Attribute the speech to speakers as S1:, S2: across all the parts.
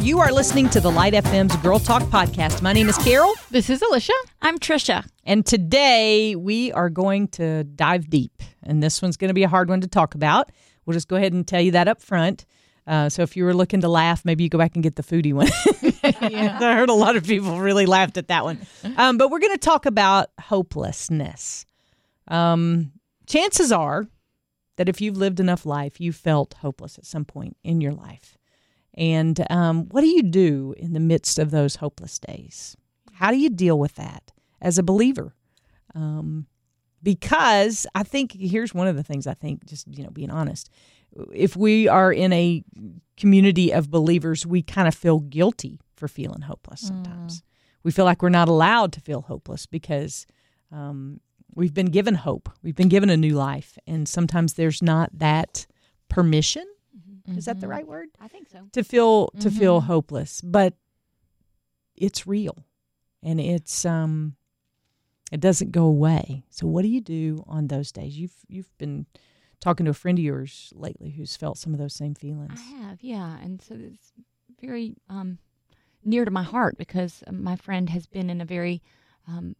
S1: You are listening to the Light FM's Girl Talk podcast. My name is Carol,
S2: This is Alicia.
S3: I'm Tricia.
S1: and today we are going to dive deep. And this one's going to be a hard one to talk about. We'll just go ahead and tell you that up front. Uh, so if you were looking to laugh, maybe you go back and get the foodie one. I heard a lot of people really laughed at that one. Um, but we're going to talk about hopelessness. Um, chances are that if you've lived enough life, you felt hopeless at some point in your life. And um, what do you do in the midst of those hopeless days? How do you deal with that as a believer? Um, because I think here's one of the things I think, just you know, being honest, if we are in a community of believers, we kind of feel guilty for feeling hopeless sometimes. We feel like we're not allowed to feel hopeless because um, we've been given hope, we've been given a new life, and sometimes there's not that permission. Is that the right word?
S3: I think so.
S1: to feel to feel hopeless but it's real and it's um it doesn't go away so what do you do on those days you've you've been talking to a friend of yours lately who's felt some of those same feelings
S3: I have, yeah. And so it's very um, near to my heart because my friend has been in a very, um,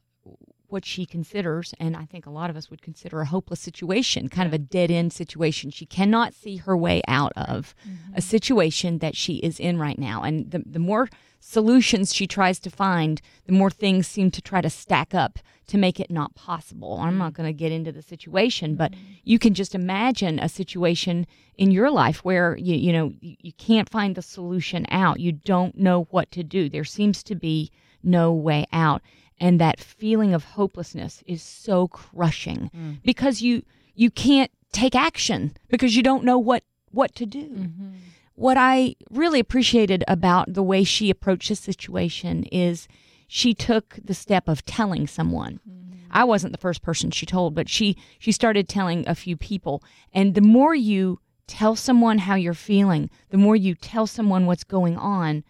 S3: what she considers, and I think a lot of us would consider a hopeless situation, kind of a dead end situation. She cannot see her way out of mm-hmm. a situation that she is in right now. And the, the more solutions she tries to find, the more things seem to try to stack up to make it not possible. I'm not mm-hmm. going to get into the situation, but mm-hmm. you can just imagine a situation in your life where you you know you can't find the solution out. You don't know what to do. There seems to be no way out. And that feeling of hopelessness is so crushing mm. because you you can't take action because you don't know what what to do mm-hmm. what I really appreciated about the way she approached the situation is she took the step of telling someone. Mm-hmm. I wasn't the first person she told, but she she started telling a few people. And the more you tell someone how you're feeling, the more you tell someone what's going on,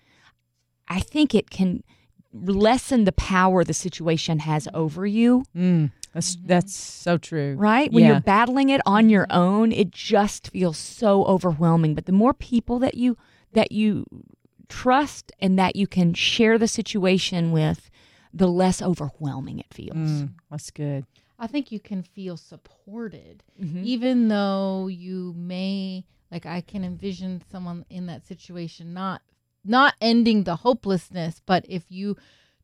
S3: I think it can lessen the power the situation has over you
S1: mm, that's that's so true
S3: right? When
S1: Yeah.
S3: you're battling it on your own, it just feels so overwhelming. But the more people that you that you trust and that you can share the situation with, the less overwhelming it feels.
S1: Mm, that's good
S2: I think you can feel supported,
S3: Mm-hmm.
S2: even though you may like. I can envision someone in that situation not not ending the hopelessness, but if you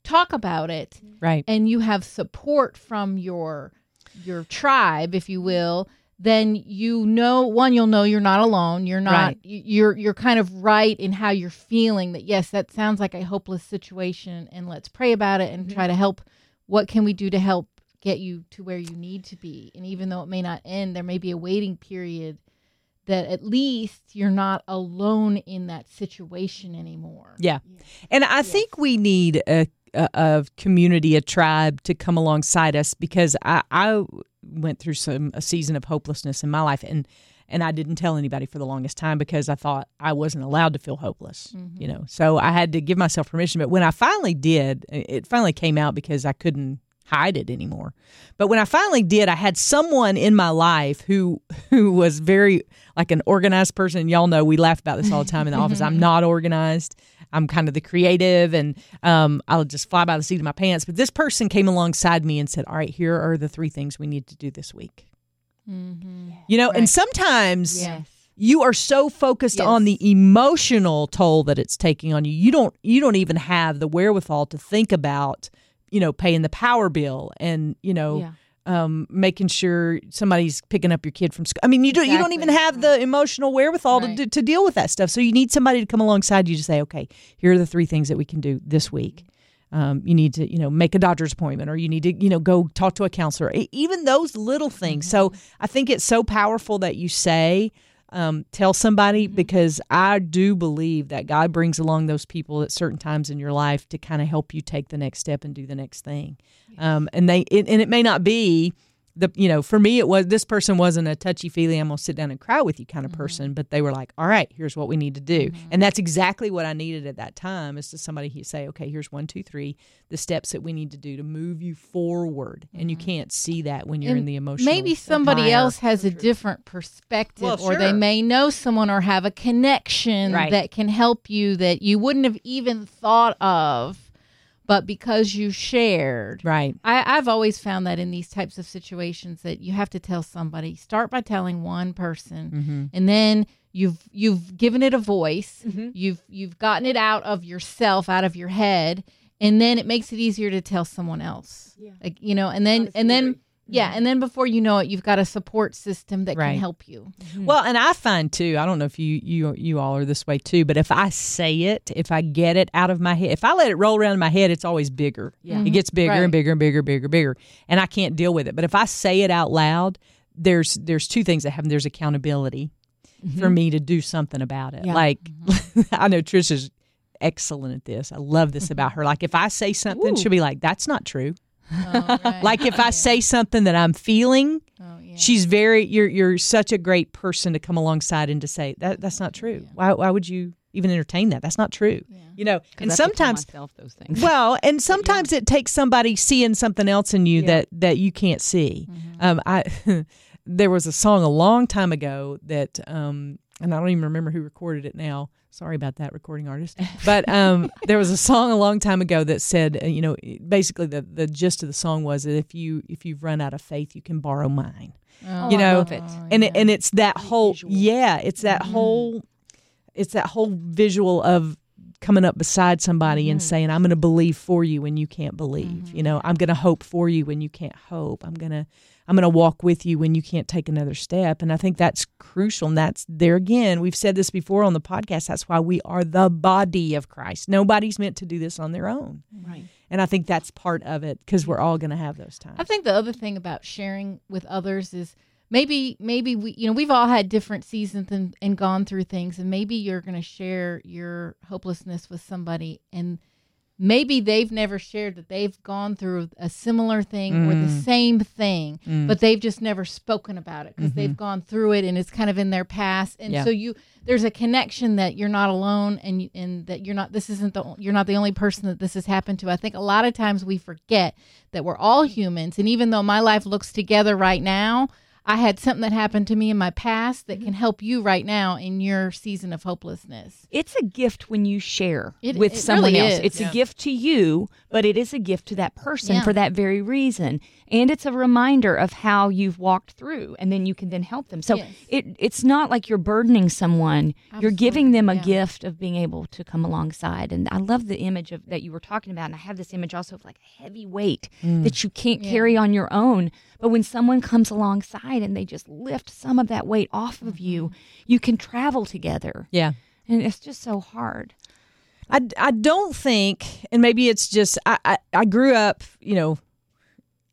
S2: talk about it
S1: right
S2: and you have support from your your tribe, if you will, then you know one you'll know you're not alone. You're not
S1: Right.
S2: you're you're kind of right in how you're feeling that yes, that sounds like a hopeless situation and let's pray about it and mm-hmm. try to help what can we do to help get you to where you need to be. And even though it may not end, there may be a waiting period that at least you're not alone in that situation anymore.
S1: Yeah. And I think we need a, a, a community, a tribe to come alongside us because I, I went through some a season of hopelessness in my life and and I didn't tell anybody for the longest time because I thought I wasn't allowed to feel hopeless, mm-hmm. you know. So I had to give myself permission, but when I finally did, it finally came out because I couldn't hide it anymore. But when I finally did, I had someone in my life who who was very like an organized person. Y'all know we laugh about this all the time in the office. I'm not organized. I'm kind of the creative, and um, I'll just fly by the seat of my pants. But this person came alongside me and said, "All right, here are the three things we need to do this week." You know, and sometimes
S2: Yes.
S1: you are so focused
S2: Yes.
S1: on the emotional toll that it's taking on you you don't you don't even have the wherewithal to think about you know paying the power bill and you know
S3: Yeah.
S1: um, making sure somebody's picking up your kid from school i mean you don't you don't even have the emotional wherewithal
S2: Right.
S1: to, to deal with that stuff. So you need somebody to come alongside you to say okay here are the three things that we can do this week. Um, you need to you know make a doctor's appointment or you need to you know go talk to a counselor even those little things. So i think it's so powerful that you say um, tell somebody because i do believe that god brings along those people at certain times in your life to kind of help you take the next step and do the next thing. Um, and they it, and it may not be the you know for me it was this person wasn't a touchy feely i'm gonna sit down and cry with you kind of mm-hmm. person but they were like all right here's what we need to do. Mm-hmm. And that's exactly what i needed at that time is to somebody who say okay here's one two three the steps that we need to do to move you forward. And you mm-hmm. can't see that when you're
S2: And
S1: in the emotional
S2: Maybe somebody
S1: mire.
S2: else has a different perspective,
S1: Well,
S2: or they may know someone or have a connection
S3: Right.
S2: that can help you that you wouldn't have even thought of, but because you shared.
S1: right
S2: I, I've always found that in these types of situations that you have to tell somebody. Start by telling one person,
S1: Mm-hmm.
S2: and then you've you've given it a voice.
S3: Mhm.
S2: You've you've gotten it out of yourself, out of your head, and then it makes it easier to tell someone else.
S3: Yeah.
S2: Like you know, and then and then yeah, mm. and then before you know it, you've got a support system that
S1: Right.
S2: can help you. Mm-hmm.
S1: Well, and I find too, I don't know if you you you all are this way too, but if I say it, if I get it out of my head, if I let it roll around in my head, it's always bigger.
S3: Yeah.
S1: It gets bigger
S2: Right.
S1: and bigger and bigger, bigger, bigger, and I can't deal with it. But if I say it out loud, there's there's two things that happen. There's accountability mm-hmm. for me to do something about it.
S3: Yeah.
S1: Like mm-hmm. I know Tricia's excellent at this. I love this about her. Like if I say something,
S3: Ooh.
S1: she'll be like, "That's not true."
S2: Oh, right.
S1: Like if I say something that I'm feeling,
S2: oh, yeah.
S1: she's very you're you're such a great person to come alongside and to say that that's not true. Why, why would you even entertain that? That's not true. You know and sometimes
S3: myself those things.
S1: well and sometimes it takes somebody seeing something else in you
S3: Yeah.
S1: that that you can't see. Um i there was a song a long time ago that um and i don't even remember who recorded it now. Sorry about that recording artist. But um there was a song a long time ago that said uh, you know basically the the gist of the song was that if you if you've run out of faith you can borrow mine.
S2: Oh,
S1: you
S3: I
S1: know,
S3: love it.
S1: and it, and it's that whole
S3: visual.
S1: yeah it's that whole it's that whole visual of coming up beside somebody and saying i'm going to believe for you when you can't believe you know i'm going to hope for you when you can't hope. I'm going to i'm going to walk with you when you can't take another step. And i think that's crucial. And that's there again we've said this before on the podcast that's why we are the body of christ. Nobody's meant to do this on their own.
S3: Right.
S1: and i think that's part of it because we're all going to have those times.
S2: I think the other thing about sharing with others is maybe maybe we you know we've all had different seasons and, and gone through things and maybe you're going to share your hopelessness with somebody and maybe they've never shared that they've gone through a similar thing or the
S1: Mm.
S2: same thing
S1: Mm.
S2: but they've just never spoken about it because they've gone through it and it's kind of in their past and
S1: Yeah.
S2: so you there's a connection that you're not alone and you- and that you're not this isn't the you're not the only person that this has happened to i think a lot of times we forget that we're all humans and even though my life looks together right now i had something that happened to me in my past that can mm-hmm. help you right now in your season of hopelessness
S3: It's a gift when you share
S2: It-
S3: with
S2: it
S3: someone
S2: really
S3: else.
S2: is.
S3: It's
S1: Yeah.
S3: a gift to you, but it is a gift to that person
S2: Yeah.
S3: for that very reason. And it's a reminder of how you've walked through and then you can then help them. So
S2: Yes.
S3: it it's not like you're burdening someone. You're giving them a
S2: yeah.
S3: gift of being able to come alongside. And I love the image of that you were talking about. And I have this image also of like a heavy weight mm. that you can't
S2: Yeah.
S3: carry on your own. But when someone comes alongside and they just lift some of that weight off of you, mm-hmm. you can travel together.
S1: yeah
S3: And it's just so hard.
S1: I, I don't think, and maybe it's just I, I, I grew up, you know,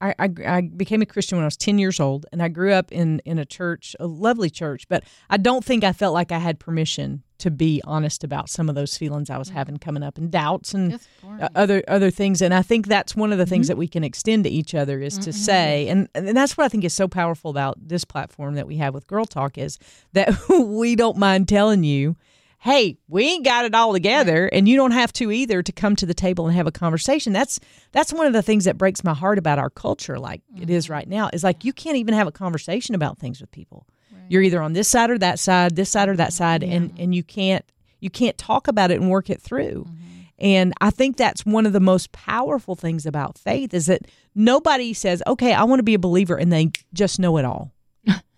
S1: I, I, I became a Christian when I was 10 years old, and I grew up in, in a church, a lovely church, but I don't think I felt like I had permission to be honest about some of those feelings I was mm-hmm. having coming up and doubts and
S2: Yes, of course.
S1: uh, other other things and i think that's one of the things mm-hmm. that we can extend to each other is to mm-hmm. say and, and that's what i think is so powerful about this platform that we have with girl talk is that we don't mind telling you hey we ain't got it all together and you don't have to either to come to the table and have a conversation. That's that's one of the things that breaks my heart about our culture like it is mm-hmm. right now is like you can't even have a conversation about things with people. You're either on this side or that side this side or that side and and you can't you can't talk about it and work it through. Mm-hmm. And I think that's one of the most powerful things about faith is that nobody says, "Okay, I want to be a believer," and they just know it all.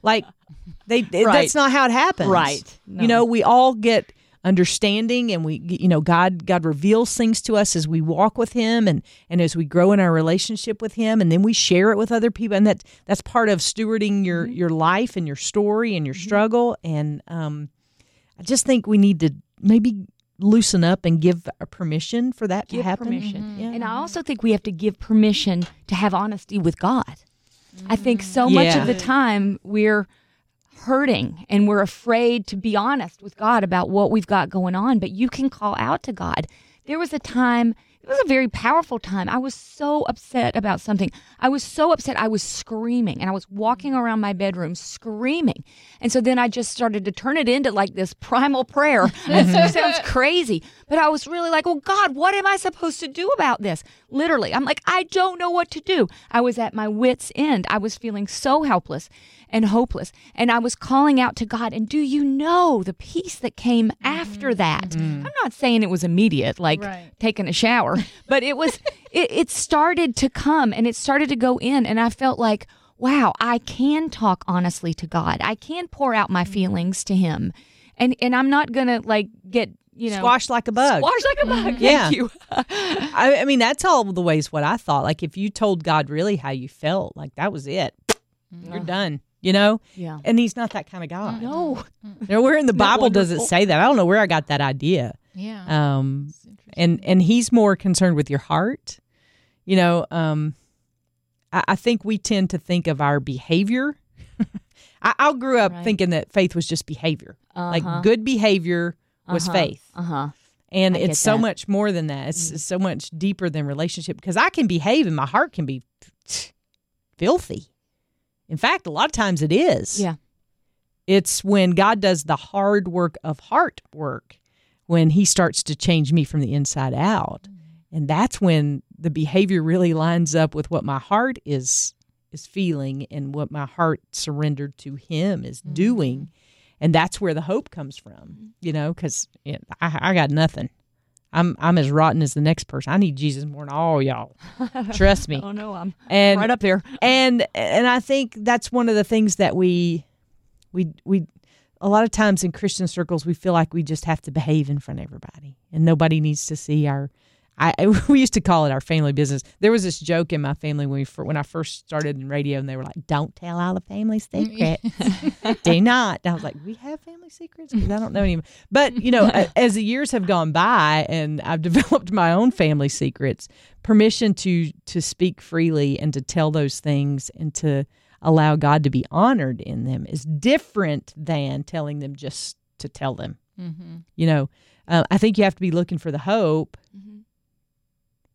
S1: Like they,
S3: Right.
S1: that's not how it happens.
S3: Right.
S1: You know, we all get understanding and we you know God God reveals things to us as we walk with him and and as we grow in our relationship with him and then we share it with other people and that that's part of stewarding your mm-hmm. your life and your story and your mm-hmm. struggle and um I just think we need to maybe loosen up and give a permission for that
S3: Give
S1: to happen.
S3: permission. Mm-hmm.
S1: Yeah.
S3: And I also think we have to give permission to have honesty with God. I think so much of the time we're hurting and we're afraid to be honest with God about what we've got going on, but you can call out to God. There was a time it was a very powerful time. I was so upset about something. I was so upset. I was screaming and I was walking around my bedroom screaming. And so then I just started to turn it into like this primal prayer. It sounds crazy, but I was really like, "Oh God, what am I supposed to do about this?" Literally, I'm like, "I don't know what to do." I was at my wits' end. I was feeling so helpless and hopeless, and I was calling out to God. And do you know the peace that came mm-hmm. after that? Mm-hmm. I'm not saying it was immediate, like
S2: Right.
S3: taking a shower, but it was. it, it started to come, and it started to go in, and I felt like. Wow, I can talk honestly to God. I can pour out my mm-hmm. feelings to Him, and and I'm not gonna like get you know
S1: Squash like a bug.
S3: squash like a bug.
S1: Yeah.
S3: Thank you.
S1: I, I mean, that's all the ways what I thought. Like, if you told God really how you felt, like that was it, you're done. You know.
S3: Yeah.
S1: And He's not that kind of guy.
S3: No.
S1: Nowhere in the Bible does it say that. I don't know where I got that idea.
S2: Yeah.
S1: Um, and and He's more concerned with your heart. You know. Um, I, I think we tend to think of our behavior. I, I grew up
S3: Right.
S1: thinking that faith was just behavior.
S3: Uh-huh.
S1: Like good behavior was
S3: Uh-huh.
S1: faith.
S3: Uh huh.
S1: And
S3: I
S1: it's so
S3: that. Mm.
S1: much more than that. It's, it's so much deeper than relationship because I can behave and my heart can be filthy. In fact, a lot of times it is.
S3: Yeah.
S1: It's when God does the hard work of heart work, when He starts to change me from the inside out. Mm. And that's when the behavior really lines up with what my heart is is feeling and what my heart surrendered to Him is doing. Mm-hmm. And that's where the hope comes from, mm-hmm. you know, because I, I got nothing. I'm I'm as rotten as the next person. I need Jesus more than all y'all. Trust me.
S3: Oh no, I'm
S1: And
S3: right up there.
S1: and and I think that's one of the things that we we we a lot of times in Christian circles we feel like we just have to behave in front of everybody and nobody needs to see our I we used to call it our family business. There was this joke in my family when we when I first started in radio and they were like, "Don't tell all the family secrets." Do not. And I was like, "We have family secrets because I don't know any." But you know, as the years have gone by and I've developed my own family secrets, permission to to speak freely and to tell those things and to allow God to be honored in them is different than telling them just to tell them.
S2: Mm-hmm.
S1: You know, uh, I think you have to be looking for the hope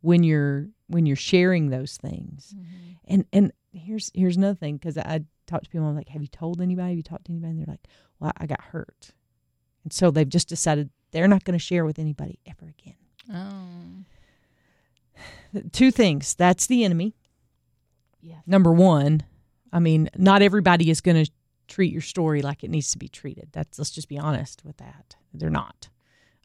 S1: when you're when you're sharing those things. Mm-hmm. And and here's here's another thing because I, I talk to people. I'm like, have you told anybody? Have you talked to anybody? And they're like, well, I got hurt, and so they've just decided they're not going to share with anybody ever again.
S2: Oh.
S1: Two things. That's the enemy.
S3: Yes.
S1: Number one, I mean, not everybody is going to treat your story like it needs to be treated. That's let's just be honest with that. They're not.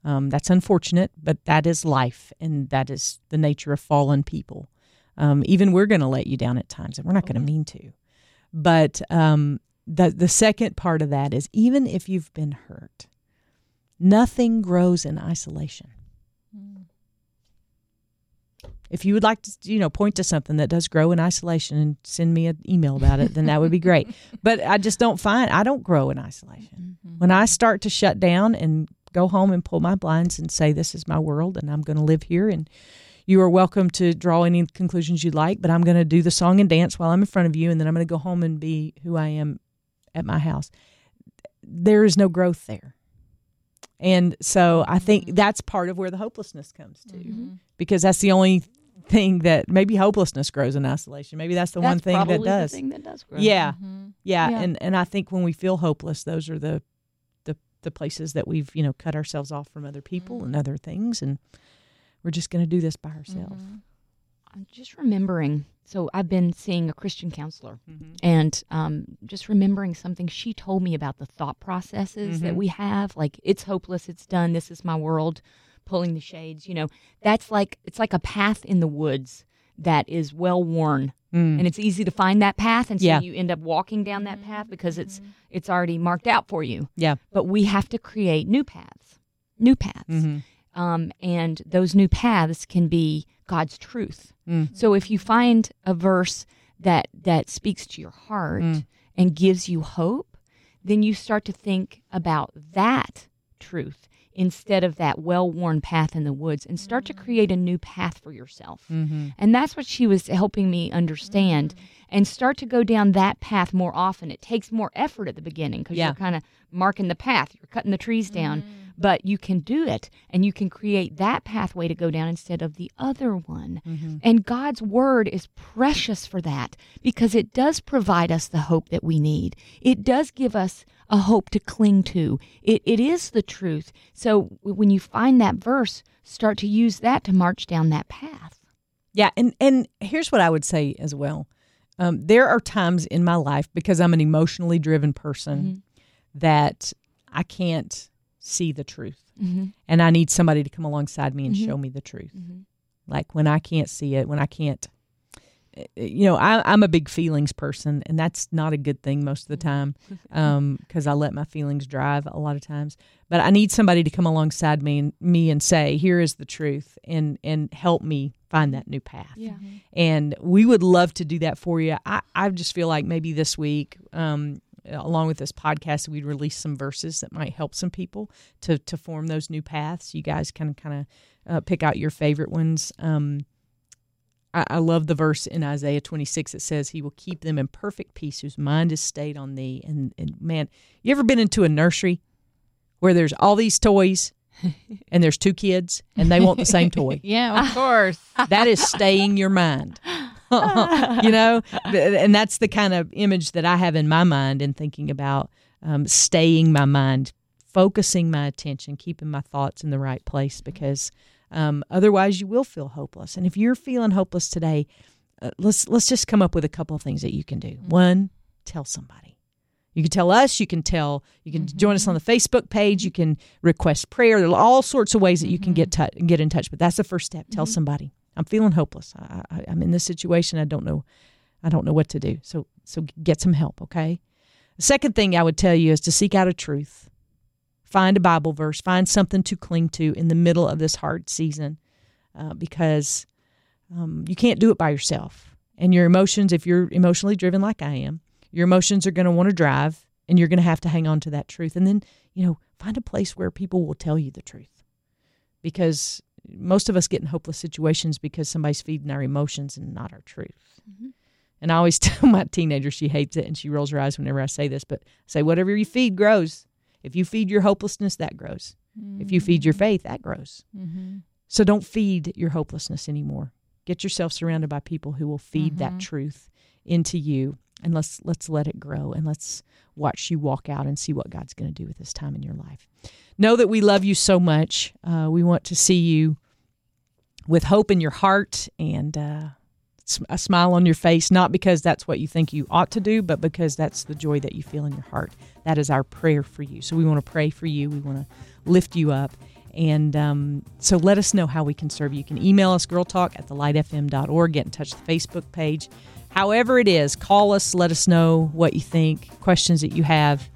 S1: Um, that's unfortunate, but that is life, and that is the nature of fallen people. Um, even we're going to let you down at times, and we're not going to mean to. But um, the the second part of that is even if you've been hurt, nothing grows in isolation. If you would like to, you know, point to something that does grow in isolation and send me an email about it, then that would be great. But I just don't find I don't grow in isolation. When I start to shut down and go home and pull my blinds and say this is my world and I'm going to live here and you are welcome to draw any conclusions you'd like, but I'm going to do the song and dance while I'm in front of you and then I'm going to go home and be who I am at my house. There is no growth there. And so I think that's part of where the hopelessness comes to because that's the only thing that maybe hopelessness grows in isolation. Maybe that's the one thing that does.
S3: The thing that does grow.
S1: Yeah.
S2: Mm-hmm.
S1: Yeah,
S3: Yeah.
S1: and and I think when we feel hopeless, those are the the the places that we've you know cut ourselves off from other people and mm-hmm. other things, and we're just going to do this by ourselves. Mm-hmm.
S3: I'm just remembering. So I've been seeing a Christian counselor, mm-hmm. and um, just remembering something she told me about the thought processes that we have. Like it's hopeless, it's done. This is my world. Pulling the shades, you know, that's like it's like a path in the woods that is well worn, and it's easy to find that path, and so
S1: Yeah.
S3: you end up walking down that path because it's it's already marked out for you.
S1: Yeah,
S3: But we have to create new paths, new paths.
S1: Mm-hmm.
S3: Um, and those new paths can be God's truth.
S1: Mm.
S3: So if you find a verse that that speaks to your heart
S1: Mm.
S3: and gives you hope, then you start to think about that truth instead of that well-worn path in the woods and start to mm-hmm. create a new path for yourself.
S1: Mm-hmm.
S3: And that's what she was helping me understand mm-hmm. and start to go down that path more often. It takes more effort at the beginning because
S1: Yeah.
S3: you're kind of marking the path, you're cutting the trees down. Mm-hmm. But you can do it and you can create that pathway to go down instead of the other one. And God's word is precious for that because it does provide us the hope that we need. It does give us a hope to cling to. It, it is the truth. So when you find that verse, start to use that to march down that path.
S1: Yeah, and and here's what I would say as well. Um, there are times in my life because I'm an emotionally driven person that I can't see the truth,
S3: Mm-hmm.
S1: and I need somebody to come alongside me and show me the truth. Like when I can't see it, when I can't, eh, you know, I, I'm a big feelings person, and that's not a good thing most of the time because I let my feelings drive a lot of times. But I need somebody to come alongside me and me and say, "Here is the truth," and and help me find that new path.
S3: Yeah.
S1: And we would love to do that for you. I, I just feel like maybe this week, um, along with this podcast, we'd release some verses that might help some people to to form those new paths. You guys can kind of uh, pick out your favorite ones. Um, I, I love the verse in Isaiah 26 that says, He will keep them in perfect peace whose mind is stayed on thee. And, and man, you ever been into a nursery where there's all these toys and there's two kids and they want the same toy?
S2: Yeah, of course.
S1: that is staying your mind. you know, and that's the kind of image that I have in my mind in thinking about um, staying my mind, focusing my attention, keeping my thoughts in the right place because um, otherwise you will feel hopeless. And if you're feeling hopeless today, uh, let's let's just come up with a couple of things that you can do. One, tell somebody. You can tell us. You can tell. You can join us on the Facebook page. You can request prayer. There are all sorts of ways that you can get tou get in touch. But that's the first step. Tell somebody. I'm feeling hopeless. I, I, I'm in this situation. I don't know. I don't know what to do. So so get some help. Okay. The second thing I would tell you is to seek out a truth. Find a Bible verse. Find something to cling to in the middle of this hard season, uh, because um, you can't do it by yourself. And your emotions, if you're emotionally driven like I am, your emotions are going to want to drive, and you're going to have to hang on to that truth. And then, you know, find a place where people will tell you the truth, because most of us get in hopeless situations because somebody's feeding our emotions and not our truth. Mm-hmm. And I always tell my teenager she hates it and she rolls her eyes whenever I say this, but I say whatever you feed grows. If you feed your hopelessness, that grows. If you feed your mm. faith, that grows.
S2: Mm-hmm.
S1: So don't feed your hopelessness anymore. Get yourself surrounded by people who will feed that mm-hmm. truth into you and let's let's let it grow and let's watch you walk out and see what God's going to do with this time in your life. Know that we love you so much. Uh, we want to see you with hope in your heart and uh, a smile on your face, not because that's what you think you ought to do, but because that's the joy that you feel in your heart. That is our prayer for you. So we want to pray for you. We want to lift you up. And um, so let us know how we can serve you. You can email us, girltalk at thelightfm.org, get in touch with the Facebook page. However, it is, call us, let us know what you think, questions that you have.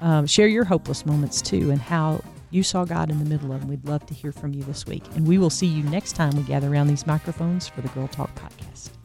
S1: Um, share your hopeless moments too and how you saw God in the middle of them. We'd love to hear from you this week. And we will see you next time we gather around these microphones for the Girl Talk podcast.